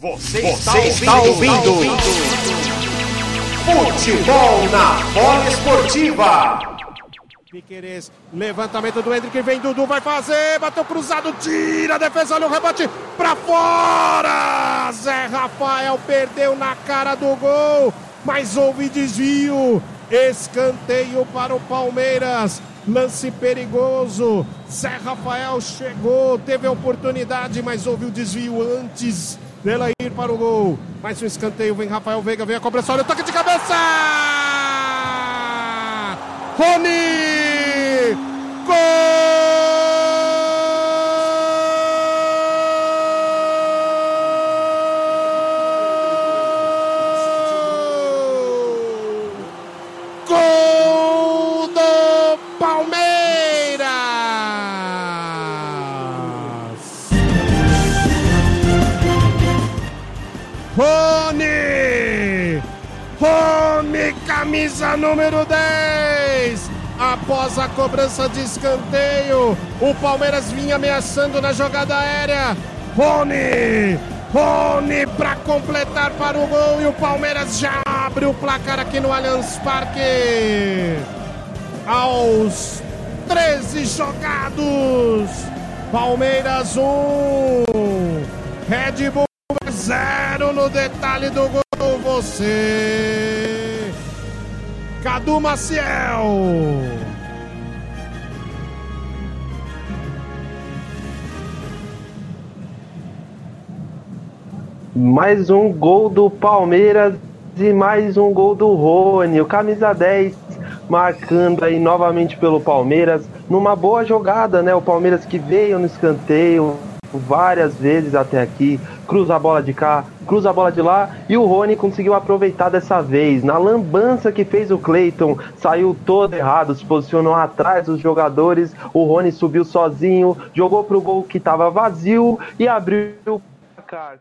Você, Você está, ouvindo, está ouvindo. Futebol na bola esportiva. Piqueires, levantamento do Hendrick, vem Dudu, vai fazer, bateu cruzado, tira a defesa, olha o rebate, pra fora! Zé Rafael perdeu na cara do gol, mas houve desvio, escanteio para o Palmeiras, lance perigoso, Zé Rafael chegou, teve a oportunidade, mas houve o desvio antes dela ir para o gol. Mais um escanteio, vem Rafael Veiga, vem a cobrança, olha o toque de cabeça! Rony! Camisa número 10. Após a cobrança de escanteio, o Palmeiras vinha ameaçando na jogada aérea. Rony! Rony para completar para o gol e o Palmeiras já abre o placar aqui no Allianz Parque. Aos 13 jogados, Palmeiras 1, Red Bull 0 no detalhe do gol. Você Cadu Maciel. Mais um gol do Palmeiras e mais um gol do Rony. O camisa 10 marcando aí novamente pelo Palmeiras numa boa jogada, né? O Palmeiras que veio no escanteio, várias vezes até aqui, cruza a bola de cá, cruza a bola de lá e o Rony conseguiu aproveitar dessa vez. Na lambança que fez o Cleiton, saiu todo errado, se posicionou atrás dos jogadores. O Rony subiu sozinho, jogou pro gol que estava vazio e abriu o placar.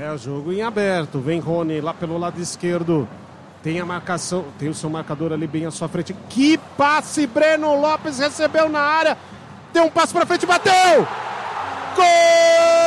É, jogo em aberto. Vem Rony lá pelo lado esquerdo. Tem a marcação, tem o seu marcador ali bem à sua frente. Que passe! Breno Lopes recebeu na área. Deu um passo para frente, bateu! Gol!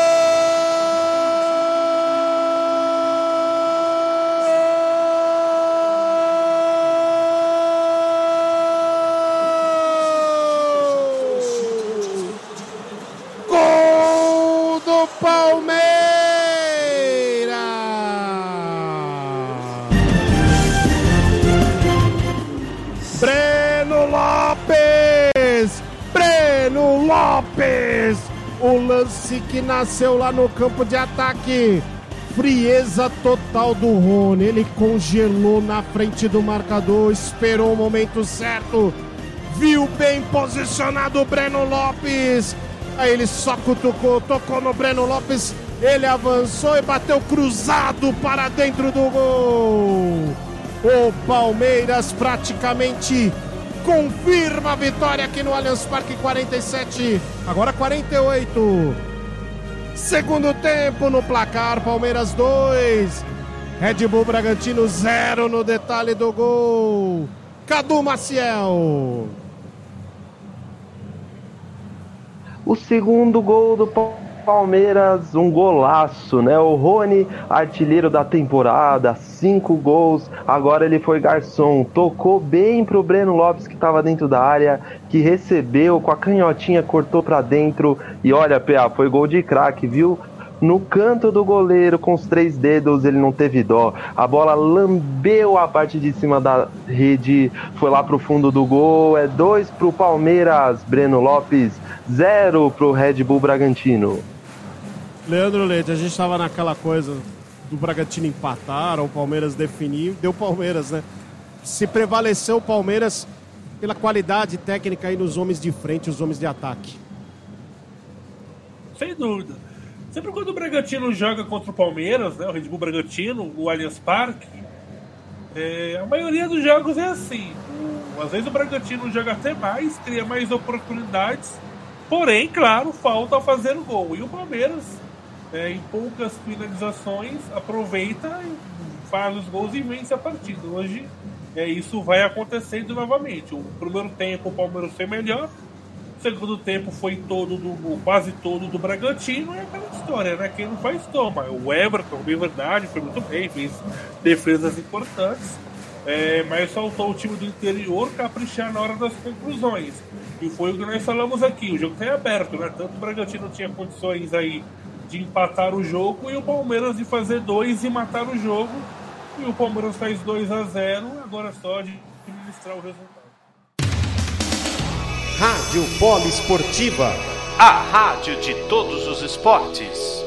Lopes. O lance que nasceu lá no campo de ataque. Frieza total do Rony. Ele congelou na frente do marcador, esperou o momento certo. Viu bem posicionado o Breno Lopes. Aí ele só cutucou, tocou no Breno Lopes. Ele avançou e bateu cruzado para dentro do gol. O Palmeiras praticamente confirma a vitória aqui no Allianz Parque 47, agora 48. Segundo tempo no placar, Palmeiras 2, Red Bull Bragantino 0 no detalhe do gol. Cadu Maciel. O segundo gol do Palmeiras Palmeiras, um golaço, né? O Rony, artilheiro da temporada, cinco gols. Agora ele foi garçom, tocou bem pro Breno Lopes que estava dentro da área, que recebeu com a canhotinha, cortou para dentro e olha, PA, foi gol de craque, viu? No canto do goleiro com os três dedos, ele não teve dó. A bola lambeu a parte de cima da rede, foi lá pro fundo do gol. É dois pro Palmeiras, Breno Lopes, zero pro Red Bull Bragantino. Leandro Leite, a gente estava naquela coisa do Bragantino empatar, ou o Palmeiras definir, deu Palmeiras, né? Se prevaleceu o Palmeiras pela qualidade técnica aí nos homens de frente, os homens de ataque. Sem dúvida. Sempre quando o Bragantino joga contra o Palmeiras, né, o Red Bull Bragantino, o Allianz Parque, é, a maioria dos jogos é assim. O, às vezes o Bragantino joga até mais, cria mais oportunidades, porém, claro, falta fazer o gol. E o Palmeiras é, em poucas finalizações, aproveita, faz os gols e vence a partida. Hoje é, isso vai acontecendo novamente. O primeiro tempo o Palmeiras foi melhor, segundo tempo foi todo do, quase todo do Bragantino, é aquela história, né? Quem não faz toma. O Everton, bem verdade, foi muito bem, fez defesas importantes. É, mas faltou o time do interior caprichar na hora das conclusões. E foi o que nós falamos aqui. O jogo tem aberto, né? Tanto o Bragantino tinha condições aí de empatar o jogo e o Palmeiras de fazer dois e matar o jogo. E o Palmeiras faz 2 a 0 agora só de administrar o resultado. Rádio Polo Esportiva, a rádio de todos os esportes.